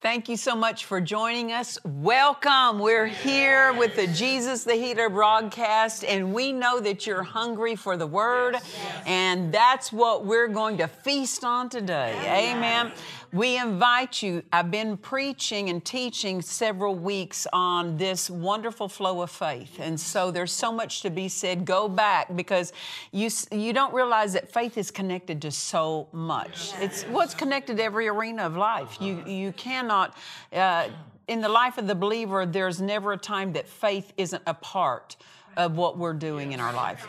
Thank you so much for joining us. Welcome. We're here with the Jesus the Healer broadcast, and we know that you're hungry for the word, and that's what we're going to feast on today. Amen. We invite you. I've been preaching and teaching several weeks on this wonderful flow of faith, and so there's so much to be said. Go back because you you don't realize that faith is connected to so much. It's what's connected to every arena of life. You you cannot. Uh, in the life of the believer, there's never a time that faith isn't a part of what we're doing in our life.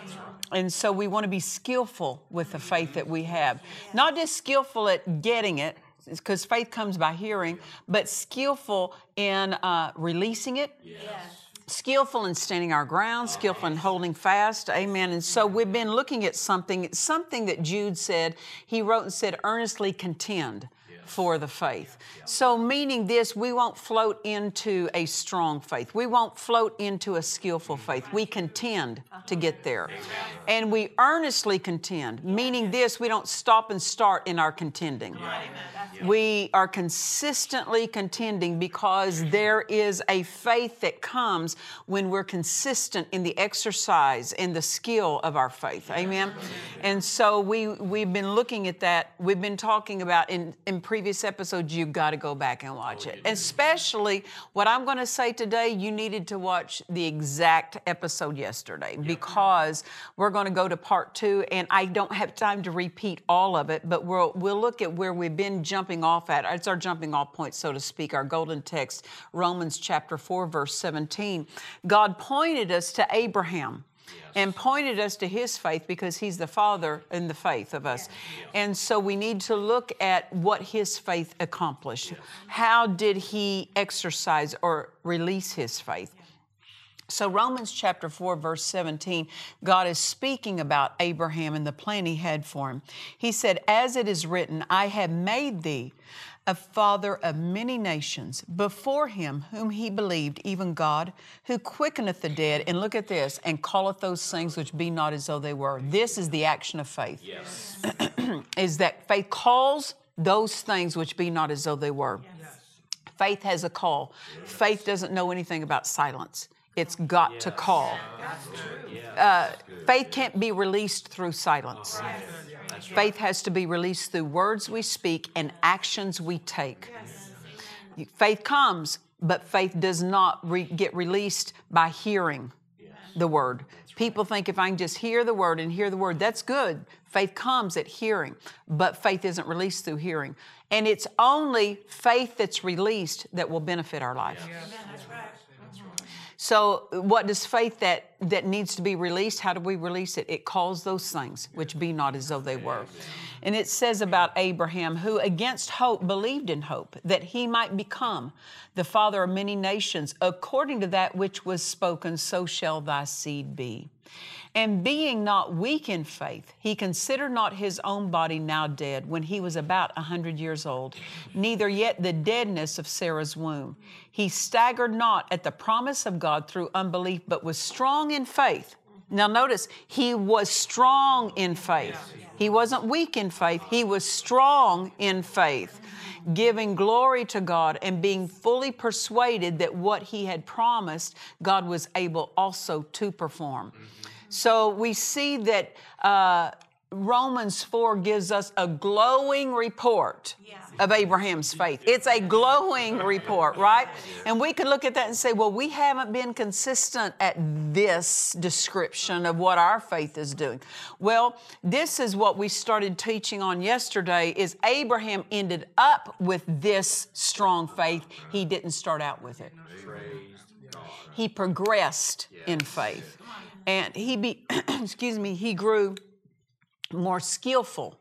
And so we want to be skillful with the faith that we have. Not just skillful at getting it, because faith comes by hearing, but skillful in uh, releasing it. Skillful in standing our ground, skillful in holding fast. Amen. And so we've been looking at something, something that Jude said. He wrote and said, earnestly contend for the faith. So, meaning this, we won't float into a strong faith. We won't float into a skillful mm. faith. We contend to get uh-huh. there. And we earnestly contend, meaning this, we don't stop and start in our contending. We are consistently contending because mm-hmm. there is a faith that comes when we're consistent in the exercise and the skill of our faith. Amen. And so we we've been looking at that. We've been talking about in, in previous episodes, you've got to go back and watch oh, it. Especially what I'm going to say today, you needed to watch the exact episode yesterday because we're going to go to part two, and I don't have time to repeat all of it, but we'll we'll look at where we've been jumping off at. It's our jumping off point, so to speak, our golden text, Romans chapter 4, verse 17. God pointed us to Abraham and pointed us to his faith because he's the father in the faith of us. And so we need to look at what his faith accomplished. How did he exercise or release his faith? So, Romans chapter 4, verse 17, God is speaking about Abraham and the plan he had for him. He said, As it is written, I have made thee a father of many nations before him whom he believed, even God, who quickeneth the dead. And look at this, and calleth those things which be not as though they were. This is the action of faith. Yes. is that faith calls those things which be not as though they were. Yes. Faith has a call. Faith doesn't know anything about silence. It's got to call. Uh, faith can't be released through silence. Faith has to be released through words we speak and actions we take. Faith comes, but faith does not re- get released by hearing the word. People think if I can just hear the word and hear the word, that's good. Faith comes at hearing, but faith isn't released through hearing. And it's only faith that's released that will benefit our life. So, what does faith that that needs to be released? How do we release it? It calls those things which be not as though they were. And it says about Abraham, who against hope believed in hope, that he might become the father of many nations, according to that which was spoken, so shall thy seed be. And being not weak in faith, he considered not his own body now dead when he was about a hundred years old, neither yet the deadness of Sarah's womb. He staggered not at the promise of God through unbelief, but was strong in faith. Now, notice, he was strong in faith. He wasn't weak in faith, he was strong in faith, giving glory to God and being fully persuaded that what he had promised, God was able also to perform. So we see that uh, Romans 4 gives us a glowing report of Abraham's faith. It's a glowing report, right? And we could look at that and say, well, we haven't been consistent at this description of what our faith is doing. Well, this is what we started teaching on yesterday is Abraham ended up with this strong faith. He didn't start out with it. He progressed in faith. And he be excuse me, he grew more skillful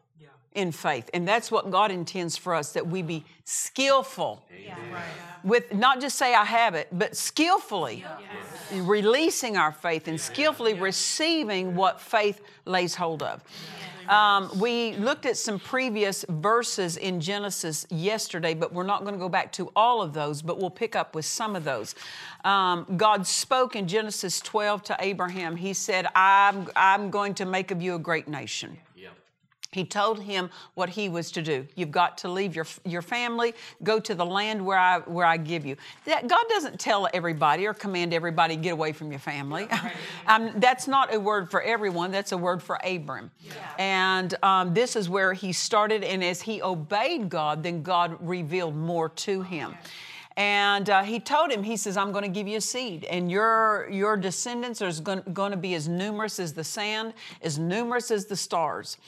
in faith. And that's what God intends for us that we be skillful. With not just say I have it, but skillfully releasing our faith and skillfully receiving what faith lays hold of. Um, we looked at some previous verses in Genesis yesterday, but we're not going to go back to all of those, but we'll pick up with some of those. Um, God spoke in Genesis 12 to Abraham. He said, I'm, I'm going to make of you a great nation. He told him what he was to do. You've got to leave your, your family, go to the land where I, where I give you. That, God doesn't tell everybody or command everybody, get away from your family. um, that's not a word for everyone, that's a word for Abram. Yeah. And um, this is where he started, and as he obeyed God, then God revealed more to him. And uh, he told him, he says, I'm going to give you a seed, and your, your descendants are going, to be as numerous as the sand, as numerous as the stars.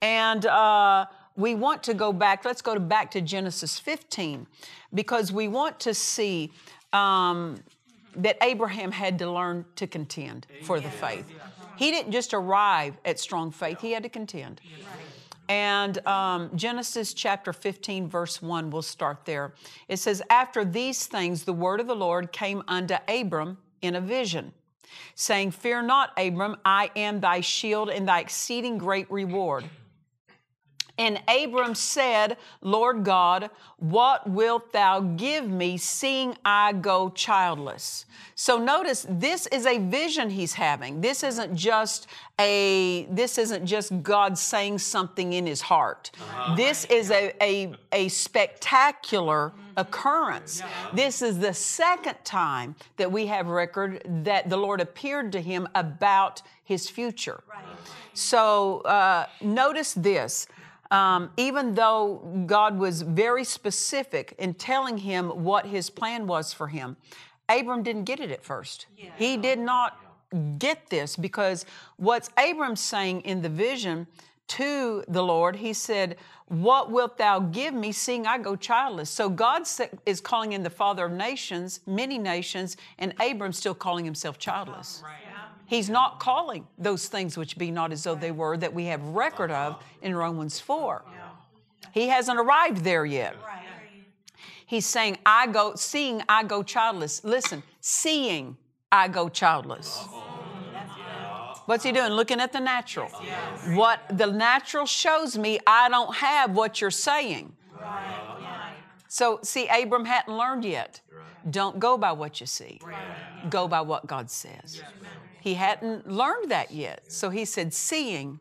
And uh, we want to go back, let's go to back to Genesis 15, because we want to see um, that Abraham had to learn to contend for the faith. He didn't just arrive at strong faith, he had to contend. And um, Genesis chapter 15, verse 1, we'll start there. It says, After these things, the word of the Lord came unto Abram in a vision, saying, Fear not, Abram, I am thy shield and thy exceeding great reward. And Abram said, Lord God, what wilt thou give me, seeing I go childless? So notice this is a vision he's having. This isn't just a this isn't just God saying something in his heart. Uh-huh. This is a, a, a spectacular occurrence. This is the second time that we have record that the Lord appeared to him about his future. So uh, notice this. Um, even though God was very specific in telling him what his plan was for him, Abram didn't get it at first. Yeah. He did not get this because what's Abram saying in the vision to the Lord, he said, What wilt thou give me, seeing I go childless? So God is calling him the father of nations, many nations, and Abram's still calling himself childless. Right. He's not calling those things which be not as though they were that we have record of in Romans 4. He hasn't arrived there yet. He's saying, I go, seeing I go childless. Listen, seeing I go childless. What's he doing? Looking at the natural. What the natural shows me, I don't have what you're saying. So, see, Abram hadn't learned yet. Don't go by what you see, go by what God says. He hadn't learned that yet. So he said, Seeing,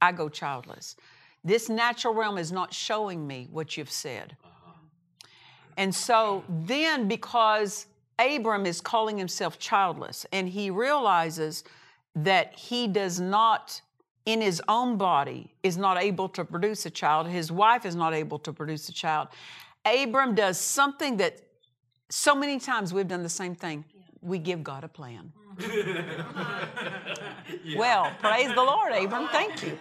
I go childless. This natural realm is not showing me what you've said. Uh-huh. And so then, because Abram is calling himself childless, and he realizes that he does not, in his own body, is not able to produce a child, his wife is not able to produce a child. Abram does something that so many times we've done the same thing we give God a plan. yeah. Well, praise the Lord, Abram. Thank you.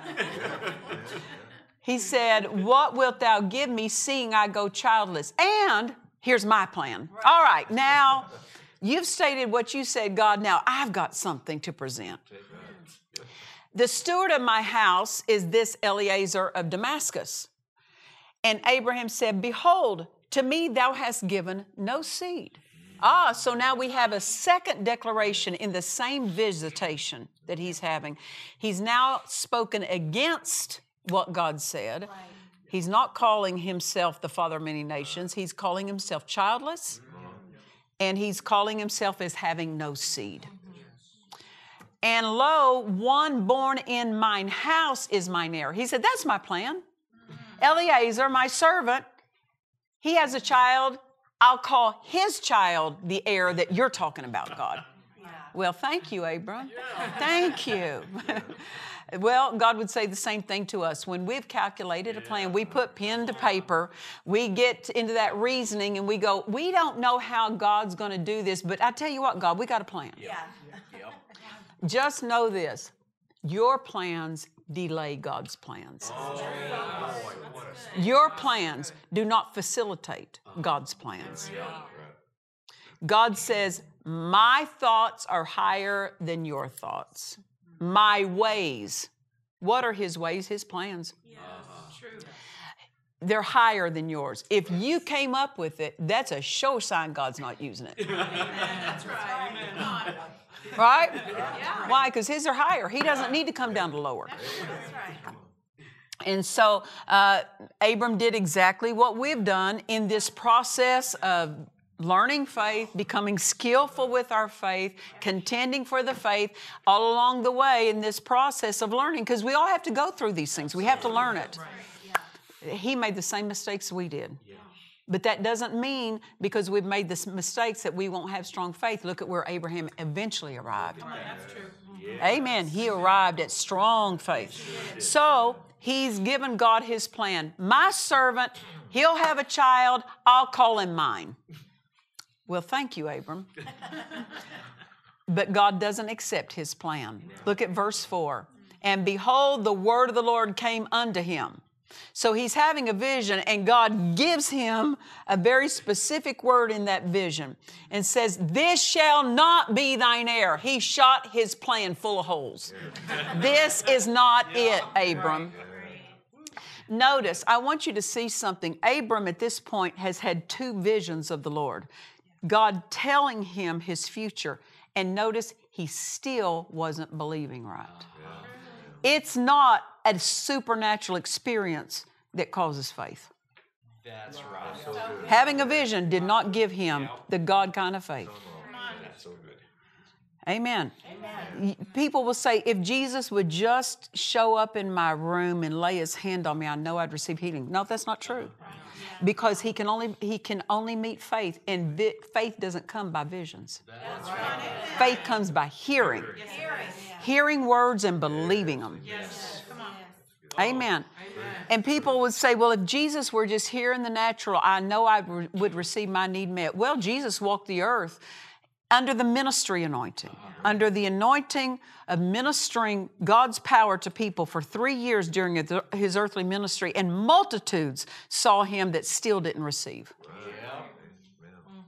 He said, What wilt thou give me, seeing I go childless? And here's my plan. Right. All right, now you've stated what you said, God. Now I've got something to present. The steward of my house is this Eliezer of Damascus. And Abraham said, Behold, to me thou hast given no seed. Ah, so now we have a second declaration in the same visitation that he's having. He's now spoken against what God said. Right. He's not calling himself the father of many nations, he's calling himself childless, and he's calling himself as having no seed. And lo, one born in mine house is mine heir. He said, That's my plan. Eliezer, my servant, he has a child I'll call his child the heir that you're talking about, God. Well, thank you, Abram. Thank you. well, God would say the same thing to us. When we've calculated a plan, we put pen to paper, we get into that reasoning and we go, we don't know how God's going to do this, but I tell you what, God, we got a plan. Yeah. Just know this your plans delay God's plans. Your plans do not facilitate God's plans. God says, My thoughts are higher than your thoughts. My ways. What are His ways? His plans. They're higher than yours. If you came up with it, that's a sure sign God's not using it. That's right. Right? Why? Because his are higher. He doesn't need to come down to lower. That's right. And so uh, Abram did exactly what we've done in this process of learning faith, becoming skillful with our faith, contending for the faith all along the way in this process of learning, because we all have to go through these things. We have to learn it. He made the same mistakes we did. But that doesn't mean because we've made the mistakes that we won't have strong faith. Look at where Abraham eventually arrived. Oh, that's true. Amen. He arrived at strong faith. So he's given God his plan. My servant, he'll have a child, I'll call him mine. Well, thank you, Abram. But God doesn't accept his plan. Look at verse 4. And behold, the word of the Lord came unto him. So he's having a vision, and God gives him a very specific word in that vision and says, This shall not be thine heir. He shot his plan full of holes. This is not it, Abram. Notice, I want you to see something. Abram at this point has had two visions of the Lord God telling him his future, and notice he still wasn't believing right. It's not a supernatural experience that causes faith. That's right. Having a vision did not give him the God kind of faith. That's so good. Amen. People will say, if Jesus would just show up in my room and lay his hand on me, I know I'd receive healing. No, that's not true. Because he can only he can only meet faith, and vi- faith doesn't come by visions. Faith comes by hearing, hearing words and believing them. Yes. Amen. And people would say, well, if Jesus were just here in the natural, I know I re- would receive my need met. Well, Jesus walked the earth under the ministry anointing, uh-huh. under the anointing of ministering God's power to people for three years during his- his earthly ministry, and multitudes saw him that still didn't receive.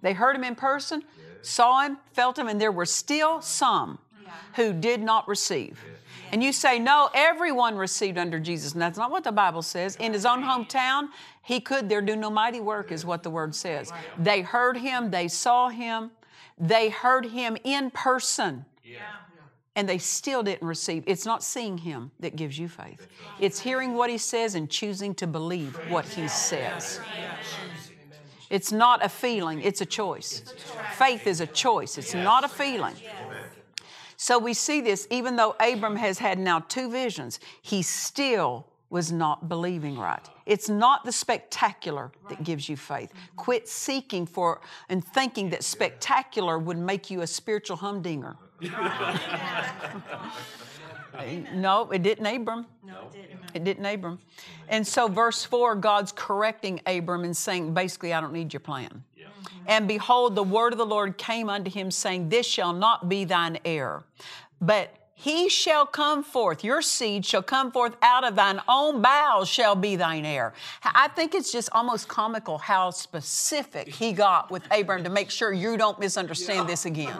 They heard him in person, saw him, felt him, and there were still some who did not receive. And you say, no, everyone received under Jesus. And that's not what the Bible says. In his own hometown, he could there do no mighty work, is what the word says. They heard him, they saw him, they heard him in person. And they still didn't receive. It's not seeing him that gives you faith. It's hearing what he says and choosing to believe what he says. It's not a feeling, it's a choice. Faith is a choice, it's not a feeling. So we see this, even though Abram has had now two visions, he still was not believing right. It's not the spectacular that gives you faith. Mm-hmm. Quit seeking for and thinking that spectacular would make you a spiritual humdinger. no, it didn't Abram. No, it didn't. It didn't Abram. And so, verse 4, God's correcting Abram and saying, basically, I don't need your plan. Mm-hmm. And behold, the word of the Lord came unto him, saying, This shall not be thine heir, but he shall come forth, your seed shall come forth out of thine own bowels, shall be thine heir. I think it's just almost comical how specific he got with Abram to make sure you don't misunderstand this again.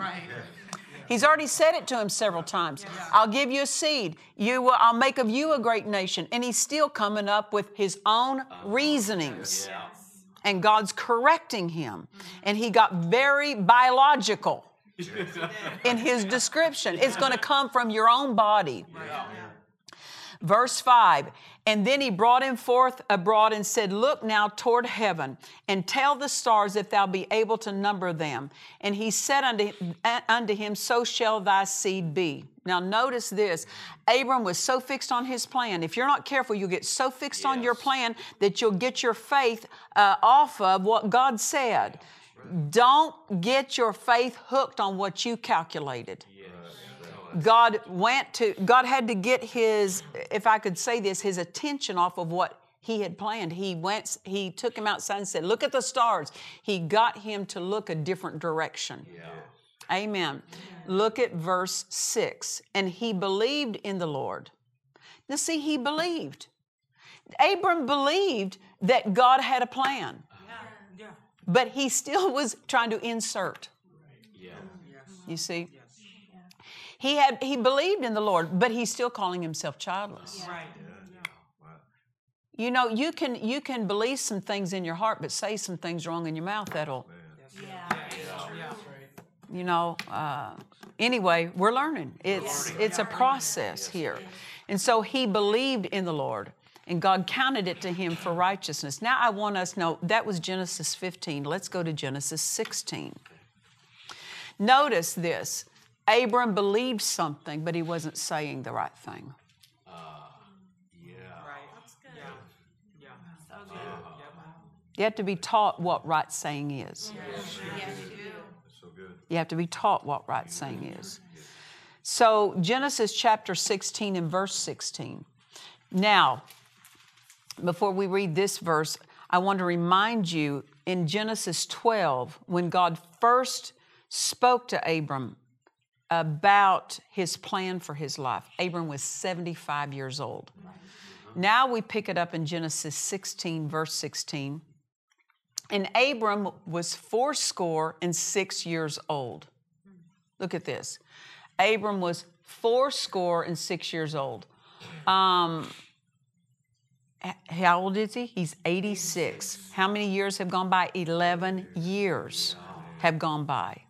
He's already said it to him several times. I'll give you a seed. You will, I'll make of you a great nation. And he's still coming up with his own uh-huh. reasonings. And God's correcting him. And he got very biological in his description. It's going to come from your own body. Verse 5 And then he brought him forth abroad and said, Look now toward heaven, and tell the stars if thou be able to number them. And he said unto, unto him, So shall thy seed be. Now, notice this Abram was so fixed on his plan. If you're not careful, you'll get so fixed on your plan that you'll get your faith uh, off of what God said. Don't get your faith hooked on what you calculated. God went to, God had to get his, if I could say this, his attention off of what he had planned. He went, he took him outside and said, Look at the stars. He got him to look a different direction. Amen. Look at verse 6. And he believed in the Lord. Now, see, he believed. Abram believed that God had a plan, but he still was trying to insert. You see? He had he believed in the Lord, but he's still calling himself childless. Right. You know, you can you can believe some things in your heart, but say some things wrong in your mouth. That'll, yeah. you know. Uh, anyway, we're learning. It's it's a process here, and so he believed in the Lord, and God counted it to him for righteousness. Now I want us to know that was Genesis 15. Let's go to Genesis 16. Notice this: Abram believed something, but he wasn't saying the right thing. Ah, yeah, yeah, so uh-huh. good. You have to be taught what right saying is. You have to be taught what right saying is. So, Genesis chapter 16 and verse 16. Now, before we read this verse, I want to remind you in Genesis 12, when God first spoke to Abram about his plan for his life, Abram was 75 years old. Now we pick it up in Genesis 16, verse 16. And Abram was fourscore and six years old. Look at this. Abram was fourscore and six years old. Um, how old is he? He's 86. How many years have gone by? 11 years have gone by.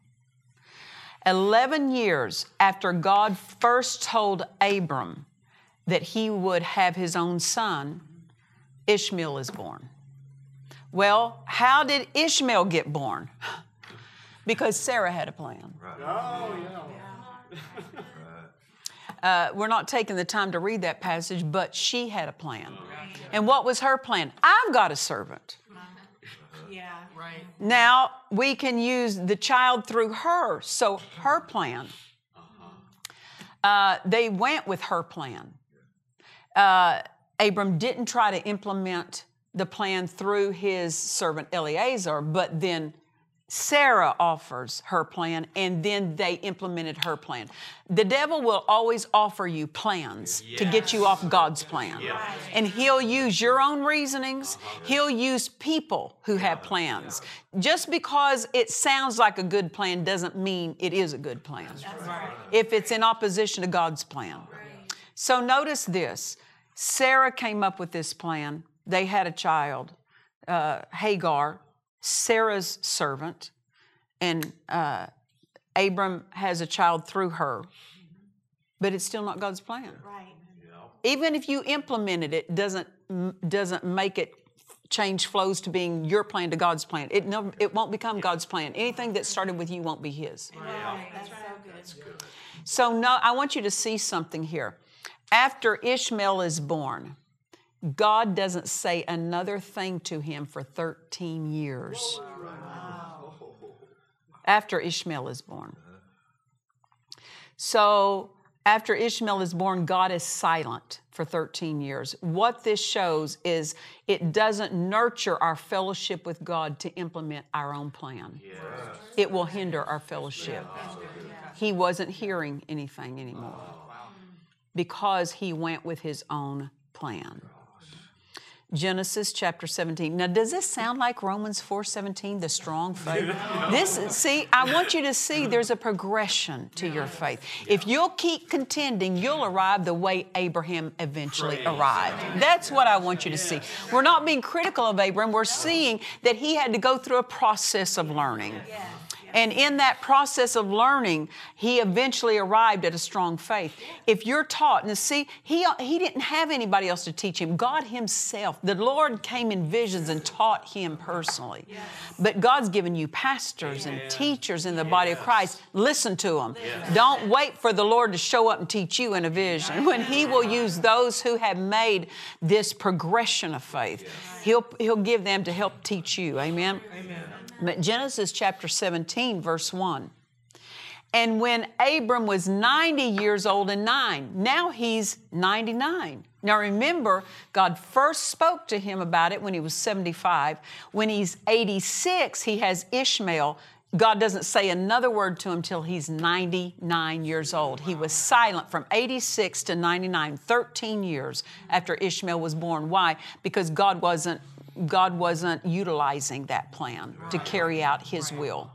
11 years after God first told Abram that he would have his own son, Ishmael is born. Well, how did Ishmael get born? Because Sarah had a plan. Uh, we're not taking the time to read that passage, but she had a plan. And what was her plan? I've got a servant. Yeah. Right. Now we can use the child through her. So her plan. Uh, they went with her plan. Uh, Abram didn't try to implement the plan through his servant Eliezer, but then Sarah offers her plan, and then they implemented her plan. The devil will always offer you plans to get you off God's plan. And he'll use your own reasonings, he'll use people who have plans. Just because it sounds like a good plan doesn't mean it is a good plan. If it's in opposition to God's plan. So notice this Sarah came up with this plan. They had a child, uh, Hagar, Sarah's servant, and uh, Abram has a child through her. But it's still not God's plan. Right. Even if you implemented it, doesn't doesn't make it change flows to being your plan to God's plan. It never, it won't become God's plan. Anything that started with you won't be His. Right. That's so good. So no, I want you to see something here. After Ishmael is born, God doesn't say another thing to him for 13 years. After Ishmael is born. So after Ishmael is born, God is silent for 13 years. What this shows is it doesn't nurture our fellowship with God to implement our own plan. It will hinder our fellowship. He wasn't hearing anything anymore oh, because he went with his own plan. Genesis chapter 17. Now, does this sound like Romans 4:17, the strong faith? This see, I want you to see there's a progression to your faith. If you'll keep contending, you'll arrive the way Abraham eventually arrived. That's what I want you to see. We're not being critical of Abraham. We're seeing that he had to go through a process of learning. And in that process of learning, he eventually arrived at a strong faith. If you're taught, and see, he, he didn't have anybody else to teach him. God himself, the Lord came in visions and taught him personally. But God's given you pastors and teachers in the body of Christ. Listen to them. Don't wait for the Lord to show up and teach you in a vision. When he will use those who have made this progression of faith, he'll, he'll give them to help teach you. Amen. Amen. But Genesis chapter 17, verse 1. And when Abram was 90 years old and nine, now he's 99. Now remember, God first spoke to him about it when he was 75. When he's 86, he has Ishmael. God doesn't say another word to him till he's 99 years old. He was silent from 86 to 99, 13 years after Ishmael was born. Why? Because God wasn't God wasn't utilizing that plan to carry out his will.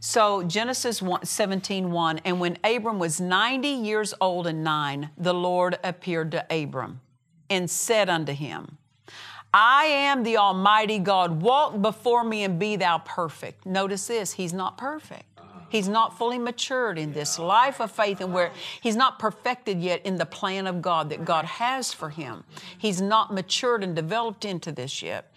So Genesis 17, 1, and when Abram was 90 years old and nine, the Lord appeared to Abram and said unto him, I am the Almighty God. Walk before me and be thou perfect. Notice this, he's not perfect. He's not fully matured in this life of faith and where he's not perfected yet in the plan of God that God has for him. He's not matured and developed into this yet.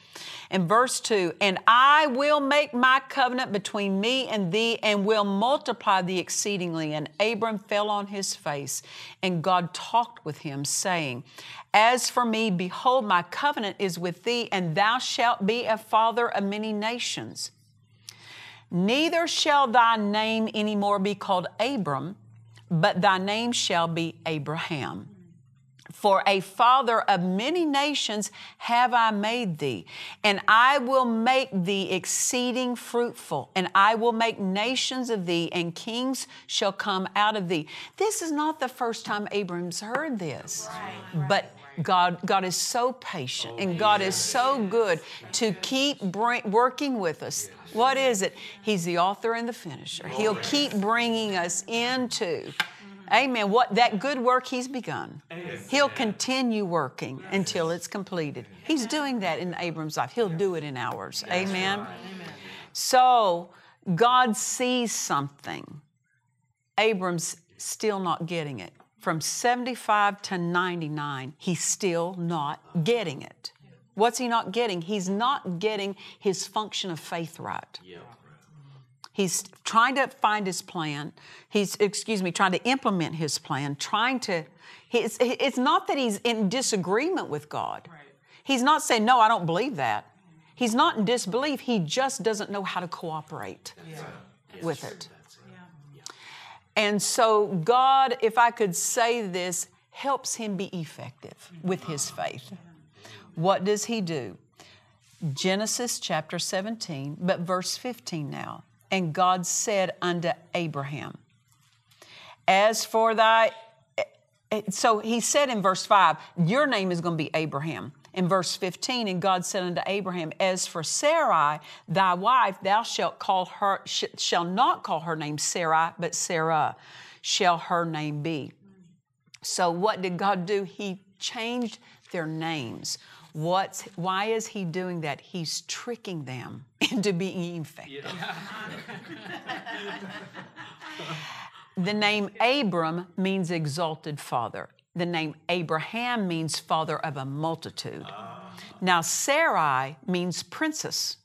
In verse 2, and I will make my covenant between me and thee and will multiply thee exceedingly. And Abram fell on his face, and God talked with him, saying, As for me, behold, my covenant is with thee, and thou shalt be a father of many nations. Neither shall thy name any more be called Abram, but thy name shall be Abraham. For a father of many nations have I made thee, and I will make thee exceeding fruitful, and I will make nations of thee, and kings shall come out of thee. This is not the first time Abram's heard this, but God, God is so patient and God is so good to keep bring, working with us. What is it? He's the author and the finisher. He'll keep bringing us into Amen. What that good work he's begun. He'll continue working until it's completed. He's doing that in Abram's life. He'll do it in ours. Amen. So God sees something. Abram's still not getting it. From 75 to 99, he's still not getting it. What's he not getting? He's not getting his function of faith right. He's trying to find his plan. He's, excuse me, trying to implement his plan, trying to, it's, it's not that he's in disagreement with God. Right. He's not saying, no, I don't believe that. He's not in disbelief. He just doesn't know how to cooperate yeah. with it. And so, God, if I could say this, helps him be effective with his faith. What does he do? Genesis chapter 17, but verse 15 now. And God said unto Abraham, As for thy, so he said in verse 5, Your name is going to be Abraham. In verse 15, and God said unto Abraham, As for Sarai, thy wife, thou shalt call her, sh- shall not call her name Sarai, but Sarah shall her name be. So what did God do? He changed their names. What's, why is he doing that? He's tricking them into being infected. Yeah. the name Abram means exalted father. The name Abraham means father of a multitude. Now, Sarai means princess.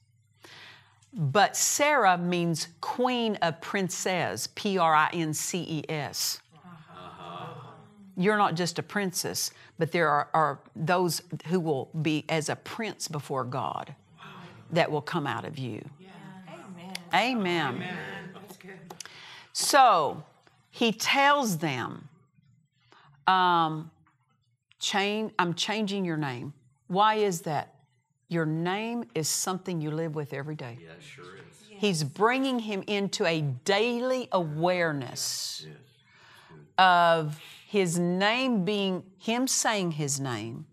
But Sarah means queen of princes, P R I N C E S. You're not just a princess, but there are, are those who will be as a prince before God that will come out of you. Amen. Amen. Amen. So he tells them, um, change, I'm changing your name. Why is that? Your name is something you live with every day. Yeah, sure is. He's bringing him into a daily awareness yes. of his name being him saying his name,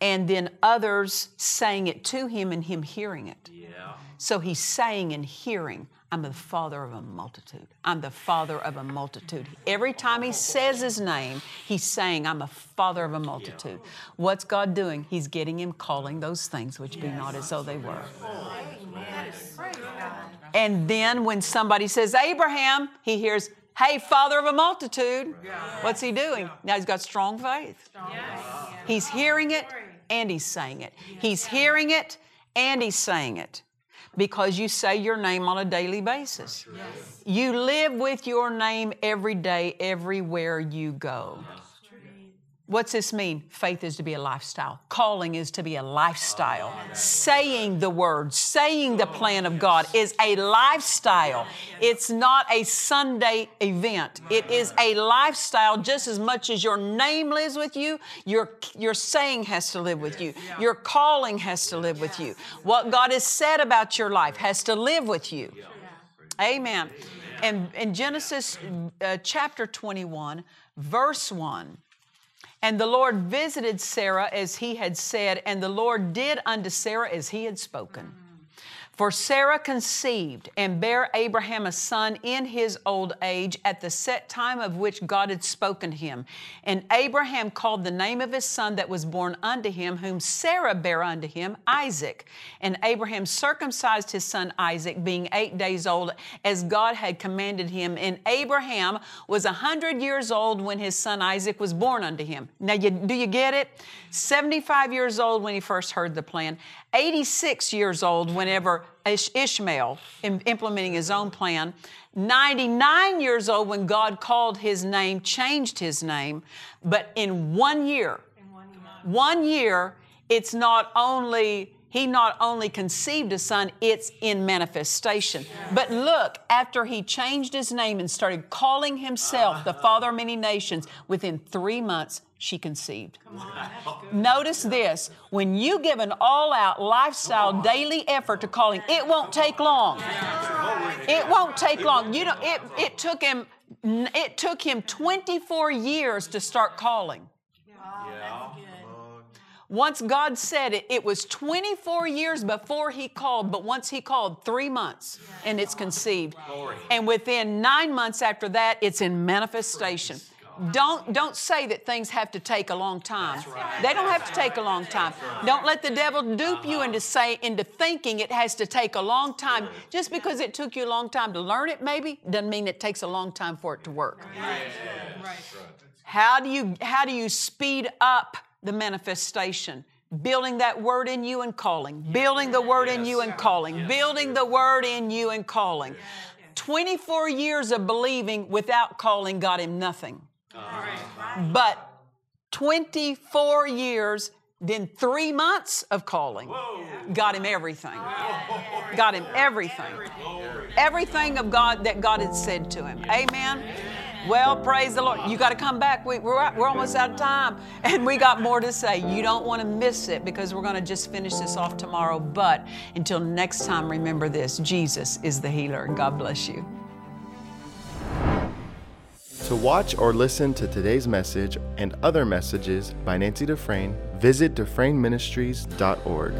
and then others saying it to him and him hearing it. Yeah. So he's saying and hearing, I'm the father of a multitude. I'm the father of a multitude. Every time he says his name, he's saying, I'm a father of a multitude. What's God doing? He's getting him calling those things which be not as though they were. And then when somebody says Abraham, he hears, Hey, father of a multitude. What's he doing? Now he's got strong faith. He's hearing it and he's saying it. He's hearing it and he's saying it because you say your name on a daily basis. You live with your name every day, everywhere you go. What's this mean? Faith is to be a lifestyle. Calling is to be a lifestyle. Saying the word, saying the plan of God is a lifestyle. It's not a Sunday event. It is a lifestyle just as much as your name lives with you, your, your saying has to live with you. Your calling has to live with you. What God has said about your life has to live with you. Amen. And in Genesis uh, chapter 21, verse 1, and the Lord visited Sarah as he had said, and the Lord did unto Sarah as he had spoken. For Sarah conceived and bare Abraham a son in his old age at the set time of which God had spoken him. And Abraham called the name of his son that was born unto him, whom Sarah bare unto him, Isaac. And Abraham circumcised his son Isaac, being eight days old, as God had commanded him. And Abraham was a hundred years old when his son Isaac was born unto him. Now, you, do you get it? 75 years old when he first heard the plan, 86 years old whenever Ishmael, implementing his own plan, 99 years old when God called his name, changed his name, but in one year, in one year, one year it's not only he not only conceived a son, it's in manifestation. But look, after he changed his name and started calling himself the father of many nations, within three months, she conceived. Notice this when you give an all out lifestyle daily effort to calling, it won't take long. It won't take long. You know, it, it took him it took him 24 years to start calling. Once God said it, it was 24 years before He called, but once He called, three months, and it's conceived. And within nine months after that, it's in manifestation. Don't, don't say that things have to take a long time. They don't have to take a long time. Don't let the devil dupe you into say into thinking it has to take a long time. Just because it took you a long time to learn it, maybe, doesn't mean it takes a long time for it to work. How do you how do you speed up the manifestation. Building that word in you and calling. Building the word in you and calling. Building the word in you and calling. 24 years of believing without calling got him nothing. But 24 years, then three months of calling got him everything. Got him everything. Everything of God that God had said to him. Amen. Well, praise the Lord. You got to come back. We, we're, we're almost out of time. And we got more to say. You don't want to miss it because we're going to just finish this off tomorrow. But until next time, remember this Jesus is the healer. And God bless you. To watch or listen to today's message and other messages by Nancy Dufresne, visit DufresneMinistries.org.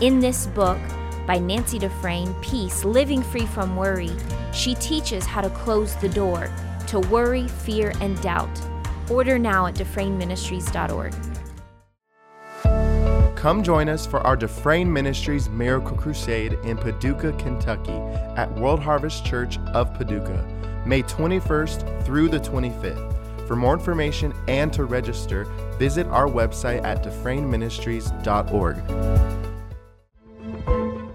In this book, by Nancy Dufresne, Peace Living Free from Worry, she teaches how to close the door to worry, fear, and doubt. Order now at DufresneMinistries.org. Come join us for our Dufresne Ministries Miracle Crusade in Paducah, Kentucky at World Harvest Church of Paducah, May 21st through the 25th. For more information and to register, visit our website at DufresneMinistries.org.